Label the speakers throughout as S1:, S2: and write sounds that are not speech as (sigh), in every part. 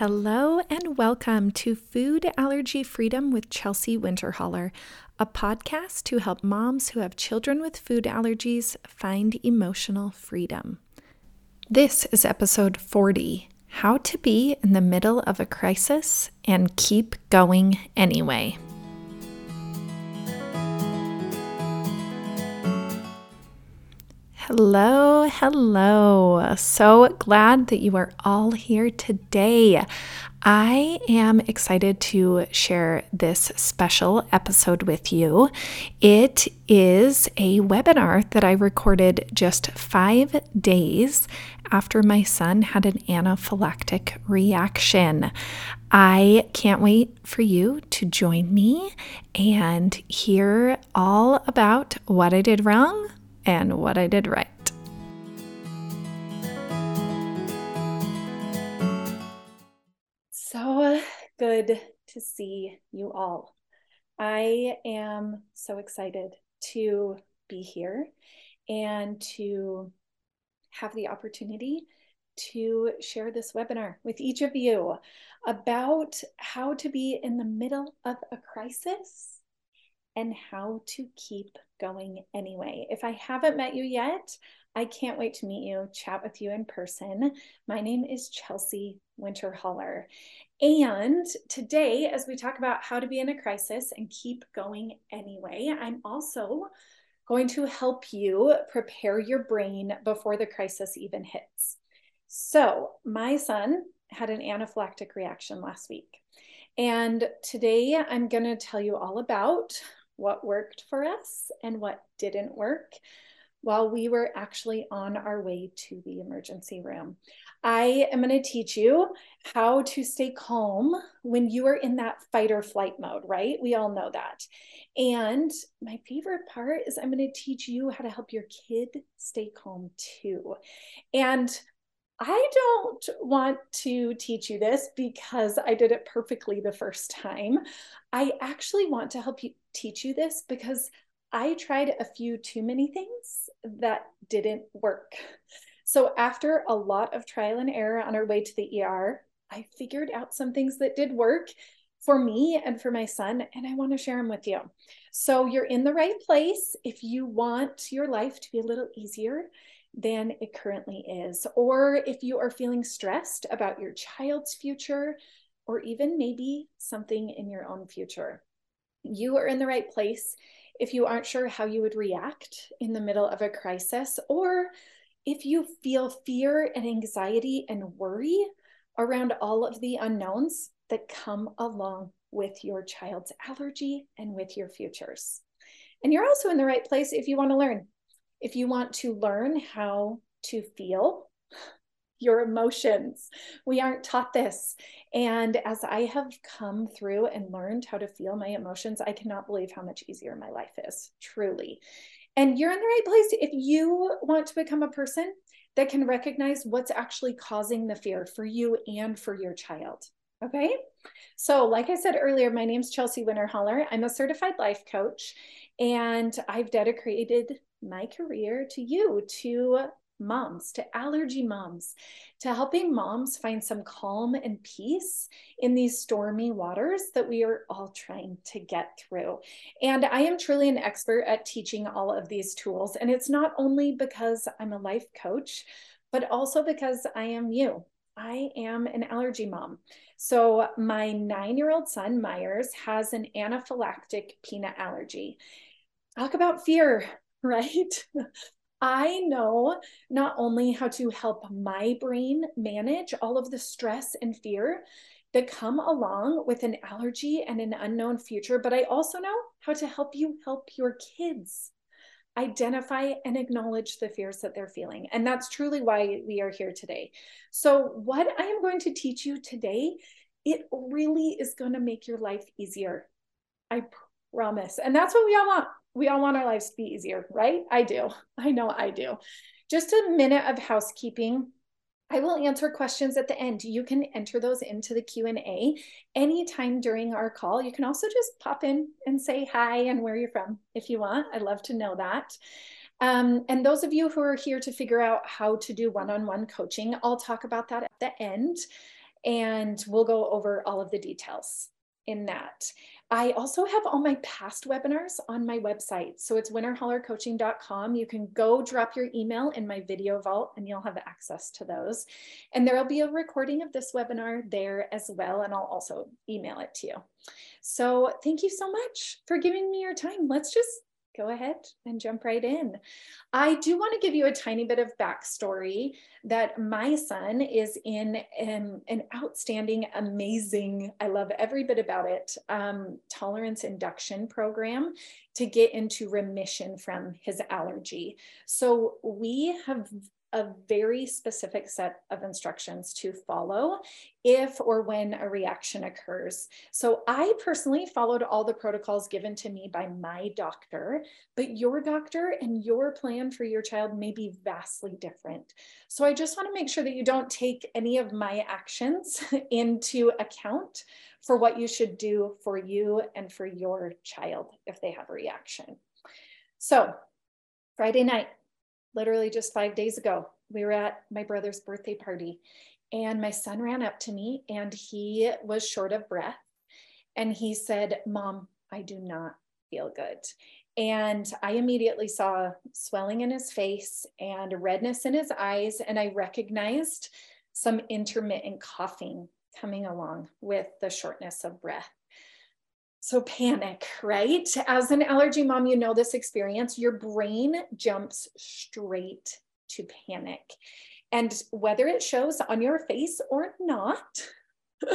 S1: Hello and welcome to Food Allergy Freedom with Chelsea Winterholler, a podcast to help moms who have children with food allergies find emotional freedom. This is episode 40 How to Be in the Middle of a Crisis and Keep Going Anyway. Hello, hello. So glad that you are all here today. I am excited to share this special episode with you. It is a webinar that I recorded just five days after my son had an anaphylactic reaction. I can't wait for you to join me and hear all about what I did wrong and what I did right. So good to see you all. I am so excited to be here and to have the opportunity to share this webinar with each of you about how to be in the middle of a crisis and how to keep going anyway. If I haven't met you yet, I can't wait to meet you, chat with you in person. My name is Chelsea Winterholler. And today, as we talk about how to be in a crisis and keep going anyway, I'm also going to help you prepare your brain before the crisis even hits. So, my son had an anaphylactic reaction last week. And today I'm going to tell you all about what worked for us and what didn't work while we were actually on our way to the emergency room. I am going to teach you how to stay calm when you are in that fight or flight mode, right? We all know that. And my favorite part is I'm going to teach you how to help your kid stay calm too. And I don't want to teach you this because I did it perfectly the first time. I actually want to help you teach you this because I tried a few too many things that didn't work. So, after a lot of trial and error on our way to the ER, I figured out some things that did work for me and for my son, and I want to share them with you. So, you're in the right place if you want your life to be a little easier than it currently is, or if you are feeling stressed about your child's future, or even maybe something in your own future. You are in the right place if you aren't sure how you would react in the middle of a crisis, or if you feel fear and anxiety and worry around all of the unknowns that come along with your child's allergy and with your futures. And you're also in the right place if you want to learn. If you want to learn how to feel (laughs) your emotions. We aren't taught this. And as I have come through and learned how to feel my emotions, I cannot believe how much easier my life is, truly. And you're in the right place if you want to become a person that can recognize what's actually causing the fear for you and for your child. Okay. So, like I said earlier, my name's Chelsea Winterholler. I'm a certified life coach, and I've dedicated my career to you to moms, to allergy moms, to helping moms find some calm and peace in these stormy waters that we are all trying to get through. And I am truly an expert at teaching all of these tools. And it's not only because I'm a life coach, but also because I am you. I am an allergy mom. So, my nine year old son, Myers, has an anaphylactic peanut allergy. Talk about fear, (laughs) right? I know not only how to help my brain manage all of the stress and fear that come along with an allergy and an unknown future, but I also know how to help you help your kids identify and acknowledge the fears that they're feeling. And that's truly why we are here today. So, what I am going to teach you today, it really is going to make your life easier. I promise. And that's what we all want we all want our lives to be easier, right? I do. (laughs) I know I do. Just a minute of housekeeping. I will answer questions at the end. You can enter those into the Q&A anytime during our call. You can also just pop in and say hi and where you're from if you want. I'd love to know that. Um, and those of you who are here to figure out how to do one-on-one coaching, I'll talk about that at the end. And we'll go over all of the details in that. I also have all my past webinars on my website. So it's winterhollercoaching.com. You can go drop your email in my video vault and you'll have access to those. And there'll be a recording of this webinar there as well. And I'll also email it to you. So thank you so much for giving me your time. Let's just go ahead and jump right in. I do want to give you a tiny bit of backstory that my son is in an, an outstanding, amazing, I love every bit about it, um, tolerance induction program to get into remission from his allergy. So we have a very specific set of instructions to follow if or when a reaction occurs. So I personally followed all the protocols given to me by my doctor, but your doctor and your plan for your child may be vastly different. So I just want to make sure that you don't take any of my actions (laughs) into account for what you should do for you and for your child if they have a reaction. So Friday night, literally just five days ago, we were at my brother's birthday party, and my son ran up to me and he was short of breath. And he said, Mom, I do not feel good. And I immediately saw swelling in his face and redness in his eyes. And I recognized some intermittent coughing coming along with the shortness of breath. So, panic, right? As an allergy mom, you know this experience. Your brain jumps straight to panic. And whether it shows on your face or not, (laughs)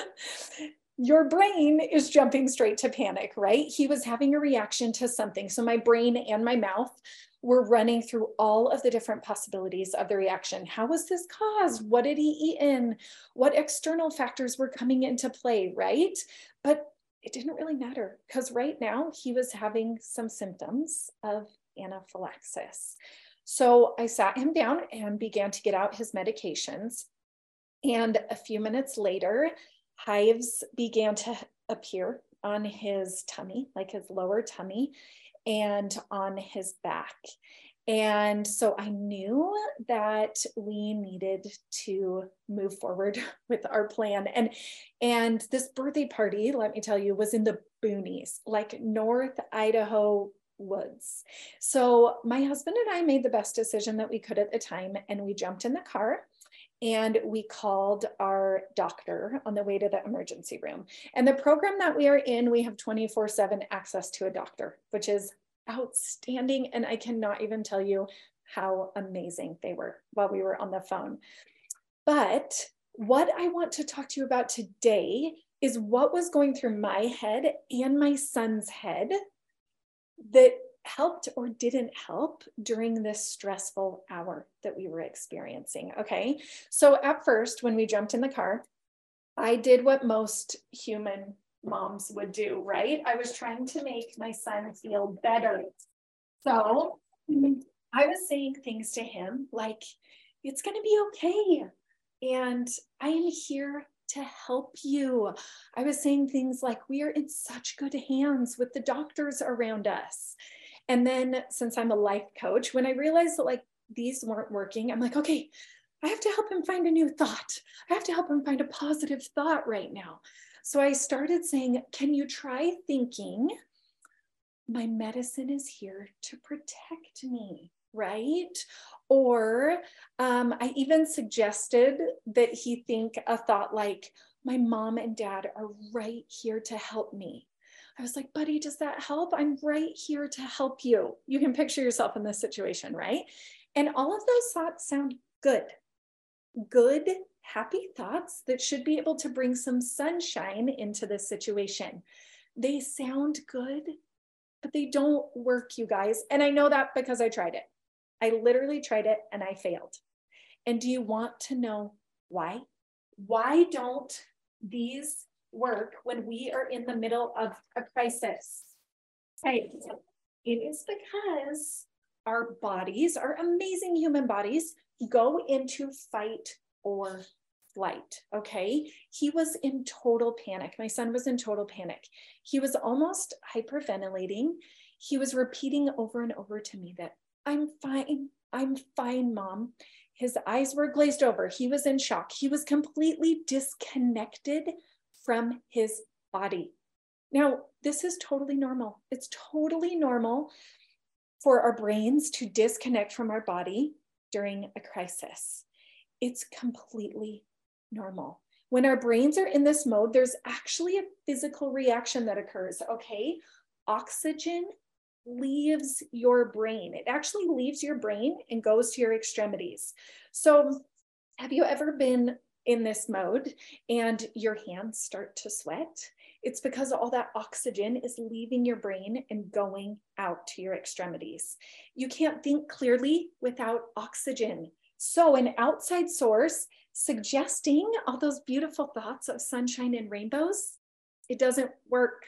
S1: your brain is jumping straight to panic, right? He was having a reaction to something. So, my brain and my mouth were running through all of the different possibilities of the reaction. How was this caused? What did he eat in? What external factors were coming into play, right? But it didn't really matter because right now he was having some symptoms of anaphylaxis. So I sat him down and began to get out his medications. And a few minutes later, hives began to appear on his tummy, like his lower tummy, and on his back. And so I knew that we needed to move forward (laughs) with our plan. And, and this birthday party, let me tell you, was in the boonies, like North Idaho woods. So my husband and I made the best decision that we could at the time. And we jumped in the car and we called our doctor on the way to the emergency room. And the program that we are in, we have 24 7 access to a doctor, which is outstanding. And I cannot even tell you how amazing they were while we were on the phone. But what I want to talk to you about today is what was going through my head and my son's head that helped or didn't help during this stressful hour that we were experiencing. Okay. So at first, when we jumped in the car, I did what most human moms would do, right? I was trying to make my son feel better. So I was saying things to him like, it's going to be okay. And I am here to help you. I was saying things like, we are in such good hands with the doctors around us. And then, since I'm a life coach, when I realized that like these weren't working, I'm like, okay, I have to help him find a new thought. I have to help him find a positive thought right now. So I started saying, Can you try thinking my medicine is here to protect me? Right? Or um, I even suggested that he think a thought like, My mom and dad are right here to help me. I was like, buddy, does that help? I'm right here to help you. You can picture yourself in this situation, right? And all of those thoughts sound good. Good happy thoughts that should be able to bring some sunshine into this situation. They sound good, but they don't work, you guys. And I know that because I tried it. I literally tried it and I failed. And do you want to know why? Why don't these work when we are in the middle of a crisis? Okay, it is because our bodies, our amazing human bodies, go into fight or flight. Okay. He was in total panic. My son was in total panic. He was almost hyperventilating. He was repeating over and over to me that I'm fine. I'm fine, mom. His eyes were glazed over. He was in shock. He was completely disconnected from his body. Now, this is totally normal. It's totally normal for our brains to disconnect from our body during a crisis. It's completely normal. When our brains are in this mode, there's actually a physical reaction that occurs. Okay, oxygen leaves your brain. It actually leaves your brain and goes to your extremities. So, have you ever been in this mode and your hands start to sweat? It's because all that oxygen is leaving your brain and going out to your extremities. You can't think clearly without oxygen. So, an outside source suggesting all those beautiful thoughts of sunshine and rainbows, it doesn't work.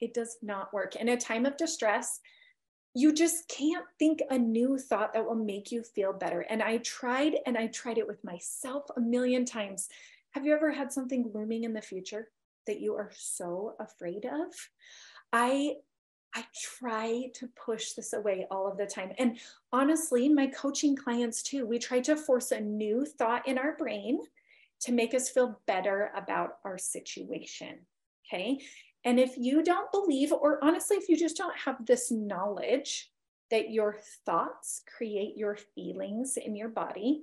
S1: It does not work. In a time of distress, you just can't think a new thought that will make you feel better. And I tried and I tried it with myself a million times. Have you ever had something looming in the future that you are so afraid of? I I try to push this away all of the time. And honestly, my coaching clients too, we try to force a new thought in our brain to make us feel better about our situation. Okay. And if you don't believe, or honestly, if you just don't have this knowledge that your thoughts create your feelings in your body,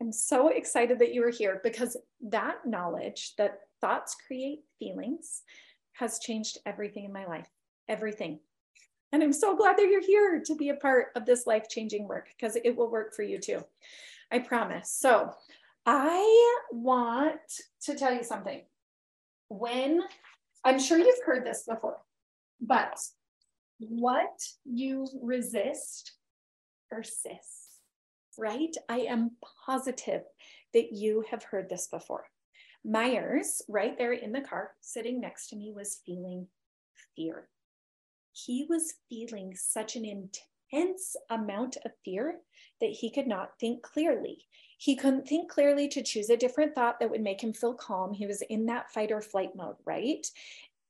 S1: I'm so excited that you are here because that knowledge that thoughts create feelings has changed everything in my life. Everything. And I'm so glad that you're here to be a part of this life changing work because it will work for you too. I promise. So, I want to tell you something. When I'm sure you've heard this before, but what you resist persists, right? I am positive that you have heard this before. Myers, right there in the car, sitting next to me, was feeling fear. He was feeling such an intense amount of fear that he could not think clearly. He couldn't think clearly to choose a different thought that would make him feel calm. He was in that fight or flight mode, right?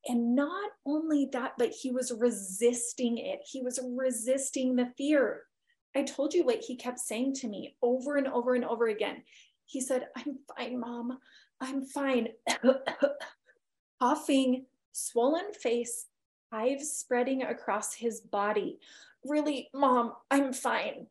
S1: And not only that, but he was resisting it. He was resisting the fear. I told you what he kept saying to me over and over and over again. He said, I'm fine, mom. I'm fine. (coughs) Coughing, swollen face, hives spreading across his body. Really, mom, I'm fine.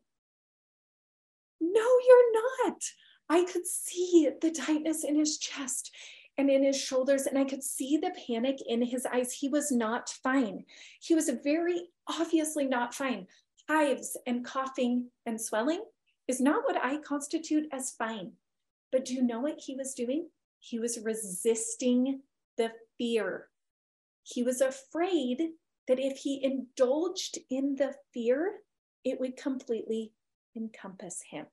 S1: No, you're not. I could see the tightness in his chest and in his shoulders, and I could see the panic in his eyes. He was not fine. He was very obviously not fine. Hives and coughing and swelling is not what I constitute as fine. But do you know what he was doing? He was resisting the fear. He was afraid that if he indulged in the fear, it would completely encompass him.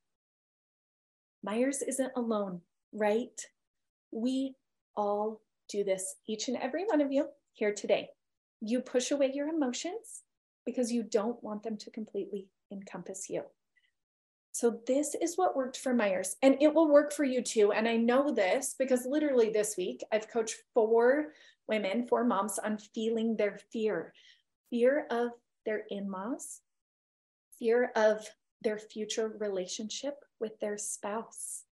S1: Myers isn't alone, right? We all do this, each and every one of you here today. You push away your emotions because you don't want them to completely encompass you. So, this is what worked for Myers, and it will work for you too. And I know this because literally this week I've coached four women, four moms on feeling their fear fear of their in laws, fear of their future relationship with their spouse,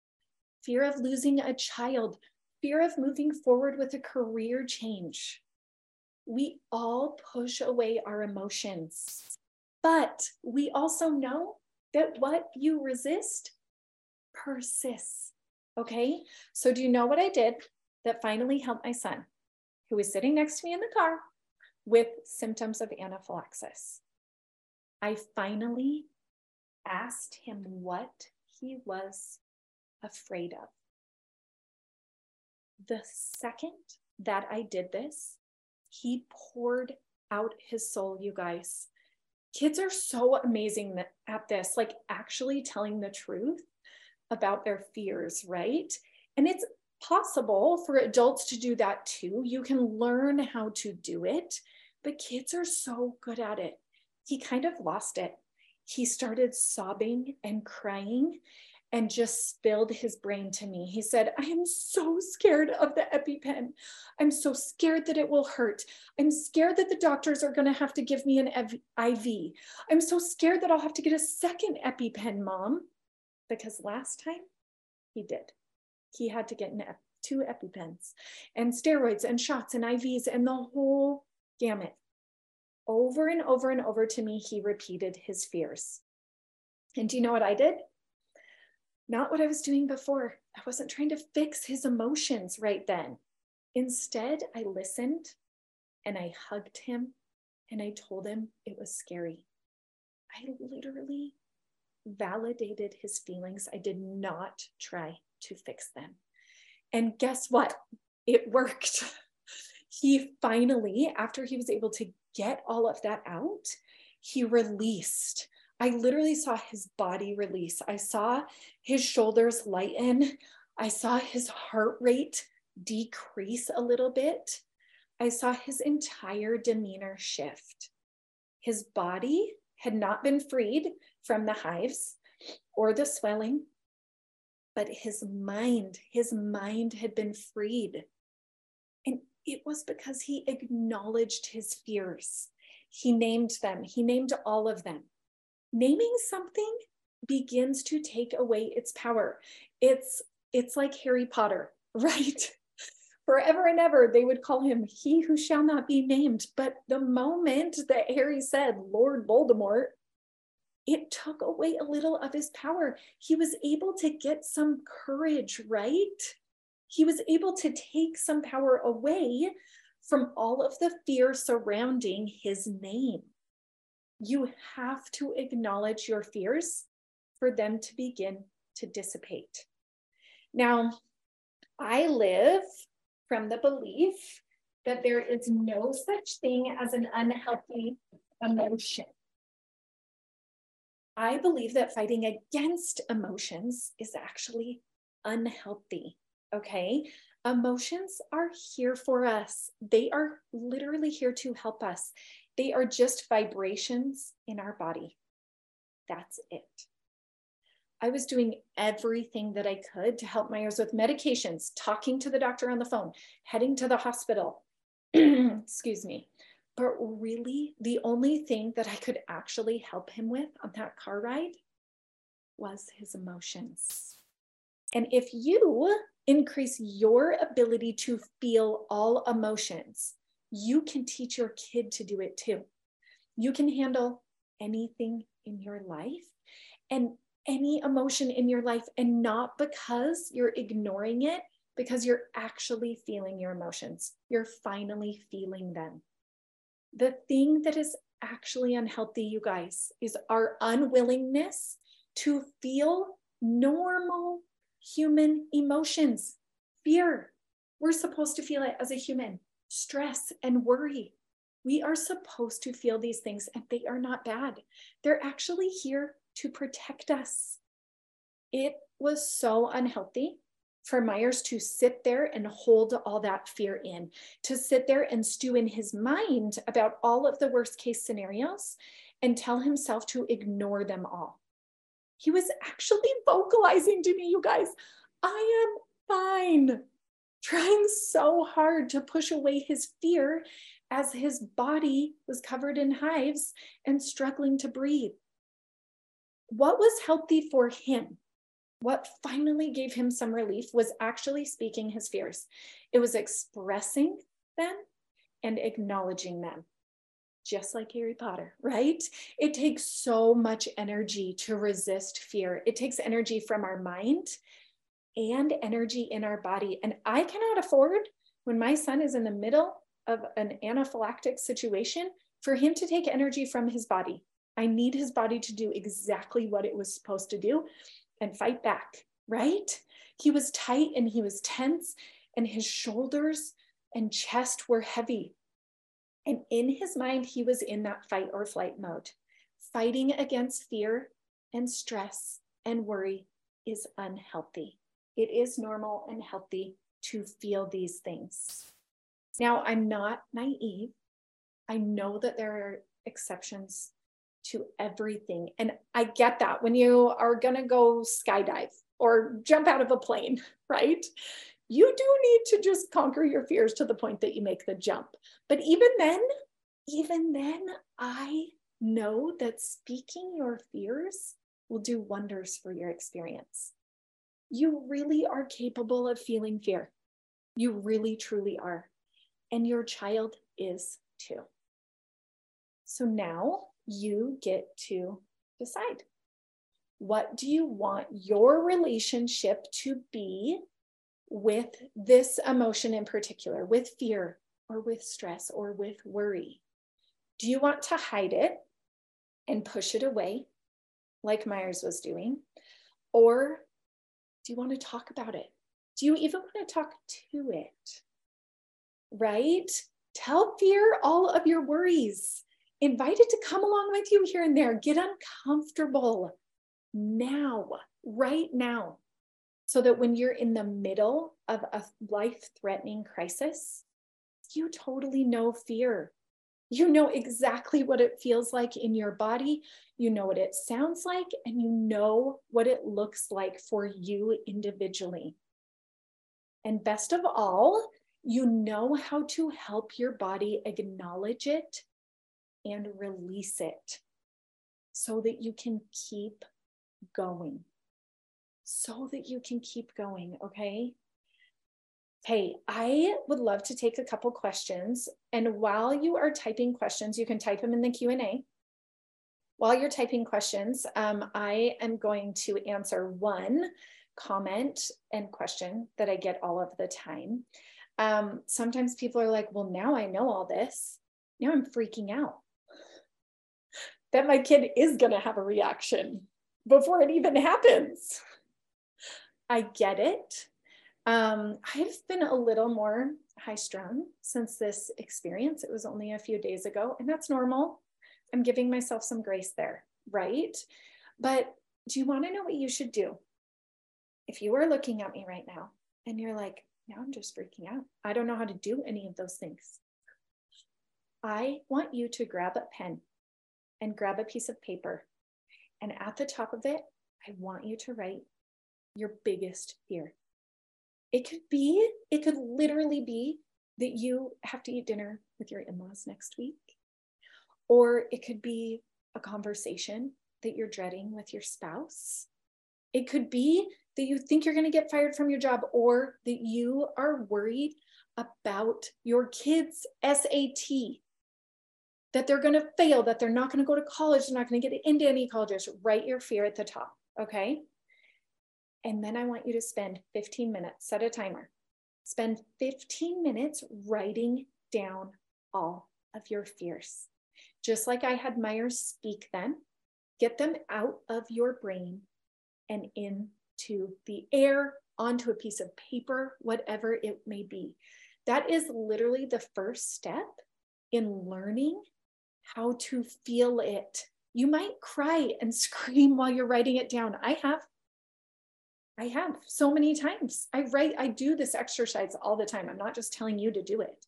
S1: fear of losing a child, fear of moving forward with a career change. We all push away our emotions, but we also know that what you resist persists. Okay, so do you know what I did that finally helped my son, who was sitting next to me in the car with symptoms of anaphylaxis? I finally asked him what he was afraid of. The second that I did this, he poured out his soul, you guys. Kids are so amazing at this, like actually telling the truth about their fears, right? And it's possible for adults to do that too. You can learn how to do it, but kids are so good at it. He kind of lost it he started sobbing and crying and just spilled his brain to me. He said, I am so scared of the EpiPen. I'm so scared that it will hurt. I'm scared that the doctors are going to have to give me an IV. I'm so scared that I'll have to get a second EpiPen, mom. because last time he did. He had to get two EpiPens and steroids and shots and IVs and the whole gamut. Over and over and over to me, he repeated his fears. And do you know what I did? Not what I was doing before. I wasn't trying to fix his emotions right then. Instead, I listened and I hugged him and I told him it was scary. I literally validated his feelings. I did not try to fix them. And guess what? It worked. (laughs) He finally, after he was able to get all of that out, he released. I literally saw his body release. I saw his shoulders lighten. I saw his heart rate decrease a little bit. I saw his entire demeanor shift. His body had not been freed from the hives or the swelling, but his mind, his mind had been freed. And it was because he acknowledged his fears. He named them, he named all of them. Naming something begins to take away its power. It's it's like Harry Potter, (laughs) right? Forever and ever, they would call him he who shall not be named. But the moment that Harry said, Lord Voldemort, it took away a little of his power. He was able to get some courage, right? He was able to take some power away from all of the fear surrounding his name. You have to acknowledge your fears for them to begin to dissipate. Now, I live from the belief that there is no such thing as an unhealthy emotion. I believe that fighting against emotions is actually unhealthy. Okay. Emotions are here for us, they are literally here to help us. They are just vibrations in our body. That's it. I was doing everything that I could to help Myers with medications, talking to the doctor on the phone, heading to the hospital. (clears throat) Excuse me. But really, the only thing that I could actually help him with on that car ride was his emotions. And if you increase your ability to feel all emotions, you can teach your kid to do it too. You can handle anything in your life and any emotion in your life, and not because you're ignoring it, because you're actually feeling your emotions. You're finally feeling them. The thing that is actually unhealthy, you guys, is our unwillingness to feel normal human emotions. Fear, we're supposed to feel it as a human. Stress and worry, we are supposed to feel these things and they are not bad. They're actually here to protect us. It was so unhealthy for Myers to sit there and hold all that fear in, to sit there and stew in his mind about all of the worst case scenarios and tell himself to ignore them all. He was actually vocalizing to me, you guys, I am fine, trying so hard to push away his fear as his body was covered in hives and struggling to breathe. What was healthy for him what finally gave him some relief was actually speaking his fears. It was expressing them and acknowledging them, just like Harry Potter, right? It takes so much energy to resist fear. It takes energy from our mind and energy in our body. And I cannot afford, when my son is in the middle of an anaphylactic situation, for him to take energy from his body. I need his body to do exactly what it was supposed to do and fight back, right? He was tight and he was tense, and his shoulders and chest were heavy. And in his mind, he was in that fight or flight mode. Fighting against fear and stress and worry is unhealthy. It is normal and healthy to feel these things. Now, I'm not naive. I know that there are exceptions to everything. And I get that when you are going to go skydive or jump out of a plane, (laughs) right? You do need to just conquer your fears to the point that you make the jump. But even then, even then, I know that speaking your fears will do wonders for your experience. You really are capable of feeling fear. You really, truly are. And your child is too. So now you get to decide what do you want your relationship to be with this emotion in particular, with fear or with stress or with worry? Do you want to hide it and push it away like Myers was doing? Or do you want to talk about it? Do you even want to talk to it? Right? Tell fear all of your worries. Invite it to come along with you here and there. Get uncomfortable now, right now, so that when you're in the middle of a life threatening crisis, you totally know fear. You know exactly what it feels like in your body. You know what it sounds like, and you know what it looks like for you individually. And best of all, you know how to help your body acknowledge it and release it so that you can keep going. So that you can keep going, okay? Hey, I would love to take a couple questions. And while you are typing questions, you can type them in the Q&A. While you're typing questions, um, I am going to answer one comment and question that I get all of the time. Um, sometimes people are like, well, now I know all this. Now I'm freaking out (laughs) that my kid is going to have a reaction before it even happens. I get it. Um, I've been a little more high strung since this experience. It was only a few days ago, and that's normal. I'm giving myself some grace there, right? But do you want to know what you should do? If you are looking at me right now and you're like, now I'm just freaking out, I don't know how to do any of those things. I want you to grab a pen and grab a piece of paper. And at the top of it, I want you to write your biggest fear. It could be, it could literally be that you have to eat dinner with your in laws next week. Or it could be a conversation that you're dreading with your spouse. It could be that you think you're going to get fired from your job or that you are worried about your kids' SAT that they're going to fail, that they're not going to go to college, they're not going to get into any colleges. Write your fear at the top, okay? And then I want you to spend 15 minutes, set a timer. Spend 15 minutes writing down all of your fears. Just like I had Myers speak them, get them out of your brain and into the air, onto a piece of paper, whatever it may be. That is literally the first step in learning how to feel it. You might cry and (laughs) scream while you're writing it down. I have. I have so many times. I write, I do this exercise all the time. I'm not just telling you to do it,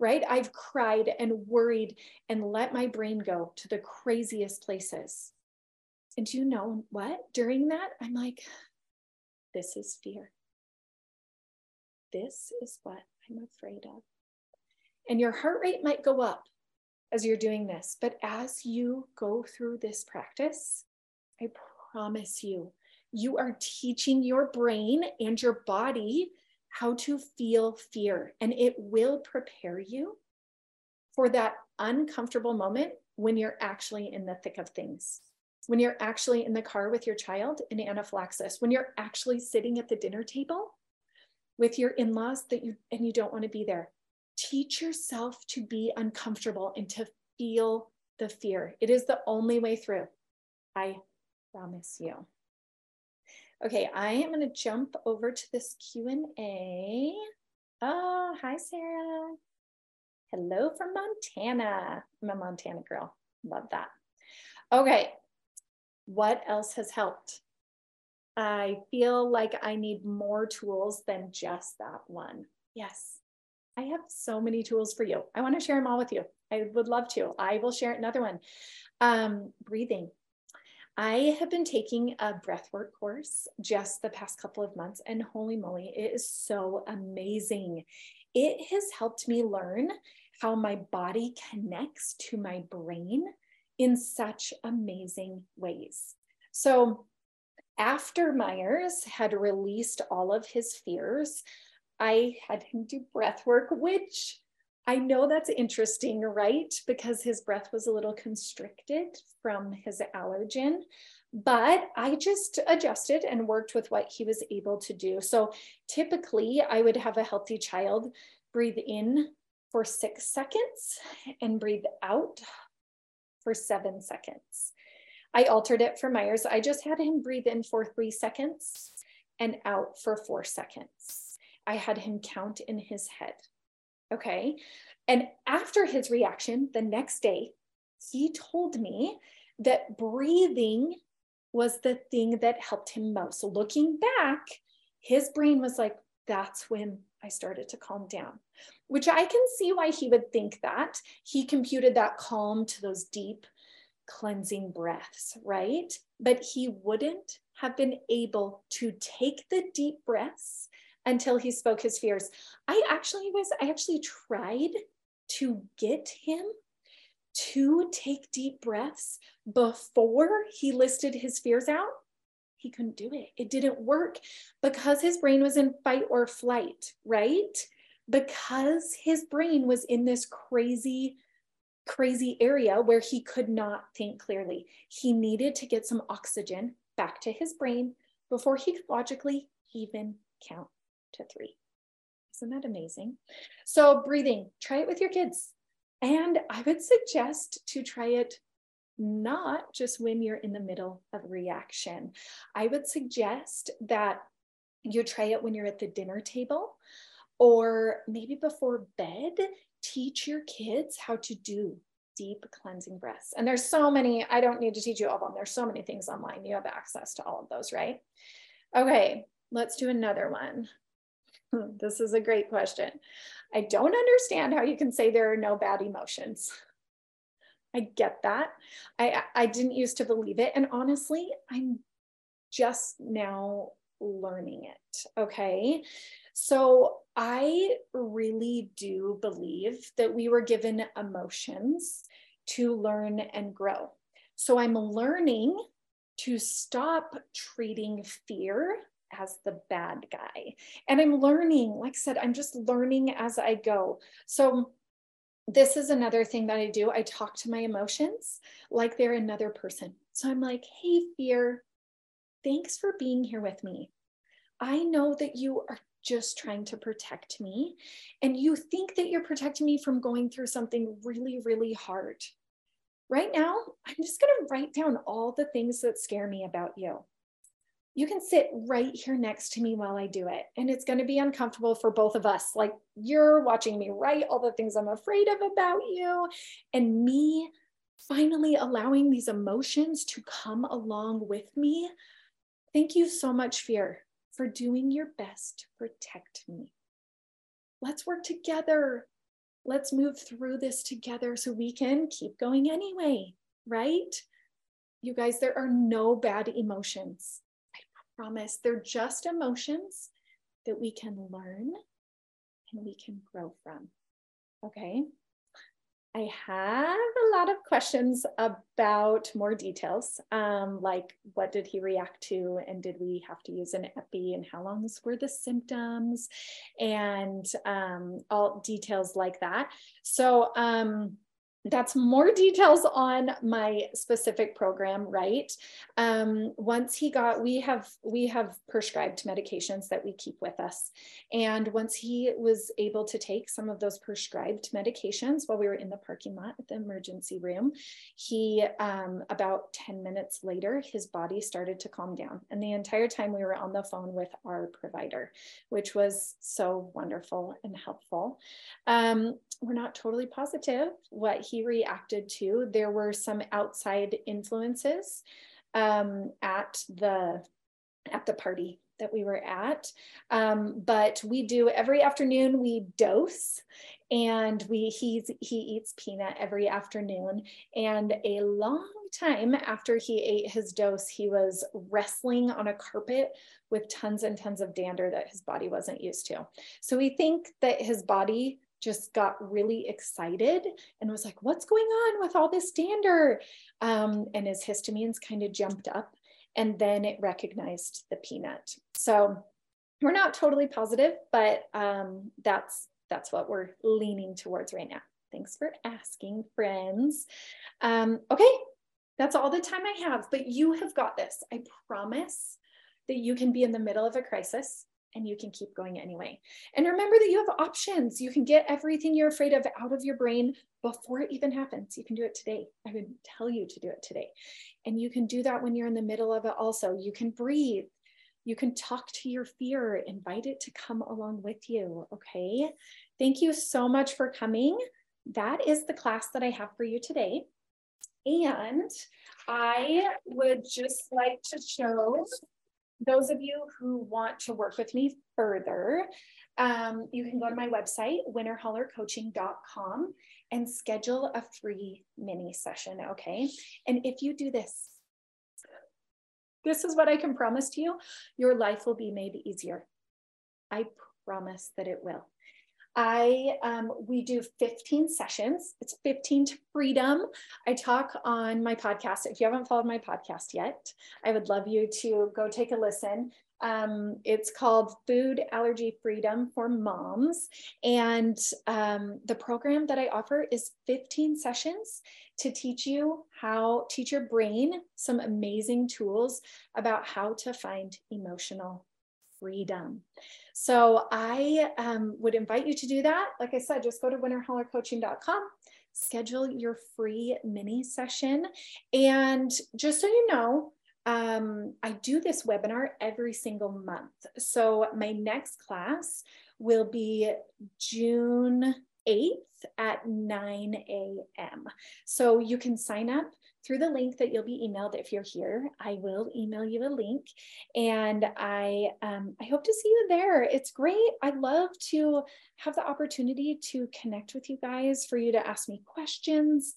S1: right? I've cried and worried and let my brain go to the craziest places. And do you know what? During that, I'm like, this is fear. This is what I'm afraid of. And your heart rate might go up as you're doing this. But as you go through this practice, I promise you, you are teaching your brain and your body how to feel fear, and it will prepare you for that uncomfortable moment when you're actually in the thick of things. When you're actually in the car with your child in anaphylaxis, when you're actually sitting at the dinner table with your in-laws that you and you don't want to be there teach yourself to be uncomfortable and to feel the fear. It is the only way through. I promise you. Okay, I am going to jump over to this Q&A. Oh, hi, Sarah. Hello from Montana. I'm a Montana girl. Love that. Okay, what else has helped? I feel like I need more tools than just that one. Yes, I have so many tools for you. I want to share them all with you. I would love to. I will share another one. Um, breathing. I have been taking a breathwork course just the past couple of months, and holy moly, it is so amazing. It has helped me learn how my body connects to my brain in such amazing ways. So after Myers had released all of his fears, I had him do breath work, which I know that's interesting, right? Because his breath was a little constricted from his allergen, but I just adjusted and worked with what he was able to do. So typically, I would have a healthy child breathe in for six seconds and breathe out for seven seconds. I altered it for Myers. I just had him breathe in for three seconds and out for four seconds. I had him count in his head. Okay. And after his reaction, the next day, he told me that breathing was the thing that helped him most. So looking back, his brain was like, that's when I started to calm down, which I can see why he would think that. He computed that calm to those deep cleansing breaths, right? But he wouldn't have been able to take the deep breaths until he spoke his fears. I actually was, I actually tried to get him to take deep breaths before he listed his fears out. He couldn't do it. It didn't work because his brain was in fight or flight, right? Because his brain was in this crazy, crazy area where he could not think clearly. He needed to get some oxygen back to his brain before he could logically even count to three. Isn't that amazing? So, breathing, try it with your kids. And I would suggest to try it not just when you're in the middle of reaction. I would suggest that you try it when you're at the dinner table or maybe before bed. Teach your kids how to do deep cleansing breaths. And there's so many, I don't need to teach you all of them. There's so many things online. You have access to all of those, right? Okay, let's do another one. (laughs) This is a great question. I don't understand how you can say there are no bad emotions. I get that. I, I didn't used to believe it. And honestly, I'm just now learning it. Okay. So I really do believe that we were given emotions to learn and grow. So I'm learning to stop treating fear as the bad guy. And I'm learning, like I said, I'm just learning as I go. So this is another thing that I do. I talk to my emotions like they're another person. So I'm like, hey, fear, thanks for being here with me. I know that you are just trying to protect me, and you think that you're protecting me from going through something really, really hard. Right now, I'm just going to write down all the things that scare me about you you can sit right here next to me while I do it. And it's going to be uncomfortable for both of us. Like you're watching me write all the things I'm afraid of about you, and me finally allowing these emotions to come along with me. Thank you so much, fear, for doing your best to protect me. Let's work together. Let's move through this together so we can keep going anyway, right? You guys, there are no bad emotions promise they're just emotions that we can learn and we can grow from. Okay. I have a lot of questions about more details, um, like what did he react to, and did we have to use an epi, and how long were the symptoms, and um, all details like that. So, um, that's more details on my specific program right? Um, once he got we have we have prescribed medications that we keep with us. And once he was able to take some of those prescribed medications while we were in the parking lot at the emergency room he um, about 10 minutes later his body started to calm down. And the entire time we were on the phone with our provider which was so wonderful and helpful. Um, we're not totally positive what he reacted to. There were some outside influences um, at the at the party that we were at. Um, but we do every afternoon we dose and we he's he eats peanut every afternoon. And a long time after he ate his dose, he was wrestling on a carpet with tons and tons of dander that his body wasn't used to. So we think that his body just got really excited and was like, what's going on with all this dander? Um, and his histamines kind of jumped up. and then it recognized the peanut. So we're not totally positive, but um, that's that's what we're leaning towards right now. Thanks for asking, friends. Um, okay, that's all the time I have, but you have got this. I promise that you can be in the middle of a crisis and you can keep going anyway. And remember that you have options. You can get everything you're afraid of out of your brain before it even happens. You can do it today. I would tell you to do it today. And you can do that when you're in the middle of it also. You can breathe. You can talk to your fear, invite it to come along with you. Okay. Thank you so much for coming. That is the class that I have for you today. And I would just like to show those of you who want to work with me further, um, you can go to my website, winterhollercoaching.com, and schedule a free mini session. Okay. And if you do this, this is what I can promise to you your life will be made easier. I promise that it will. I um, we do 15 sessions. It's 15 to freedom. I talk on my podcast. If you haven't followed my podcast yet, I would love you to go take a listen. Um, it's called Food Allergy Freedom for Moms. And um, the program that I offer is 15 sessions to teach you how, teach your brain some amazing tools about how to find emotional freedom. So I um, would invite you to do that. Like I said, just go to winterhollercoaching.com, schedule your free mini session. And just so you know, um, I do this webinar every single month. So my next class will be June 8th at 9 a.m. So you can sign up through the link that you'll be emailed if you're here. I will email you a link, and I um, I hope to see you there. It's great. I love to have the opportunity to connect with you guys, for you to ask me questions.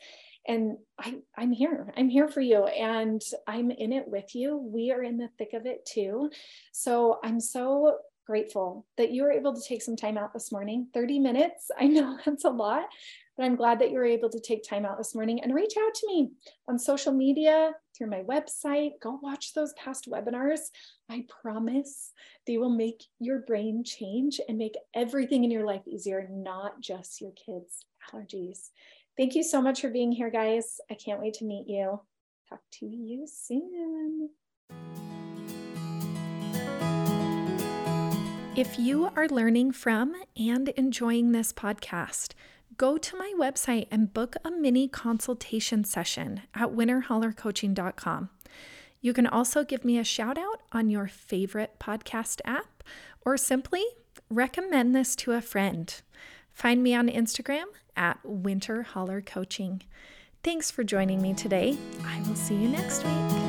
S1: And I, I'm here. I'm here for you, and I'm in it with you. We are in the thick of it too. So I'm so grateful that you were able to take some time out this morning 30 minutes. I know (laughs) that's a lot, but I'm glad that you were able to take time out this morning and reach out to me on social media, through my website. Go watch those past webinars. I promise they will make your brain change and make everything in your life easier, not just your kids' allergies. Thank you so much for being here, guys. I can't wait to meet you. Talk to you soon.
S2: If you are learning from and enjoying this podcast, go to my website and book a mini consultation session at winterhollercoaching.com. You can also give me a shout out on your favorite podcast app or simply recommend this to a friend. Find me on Instagram at Winter Holler Coaching. Thanks for joining me today. I will see you next week.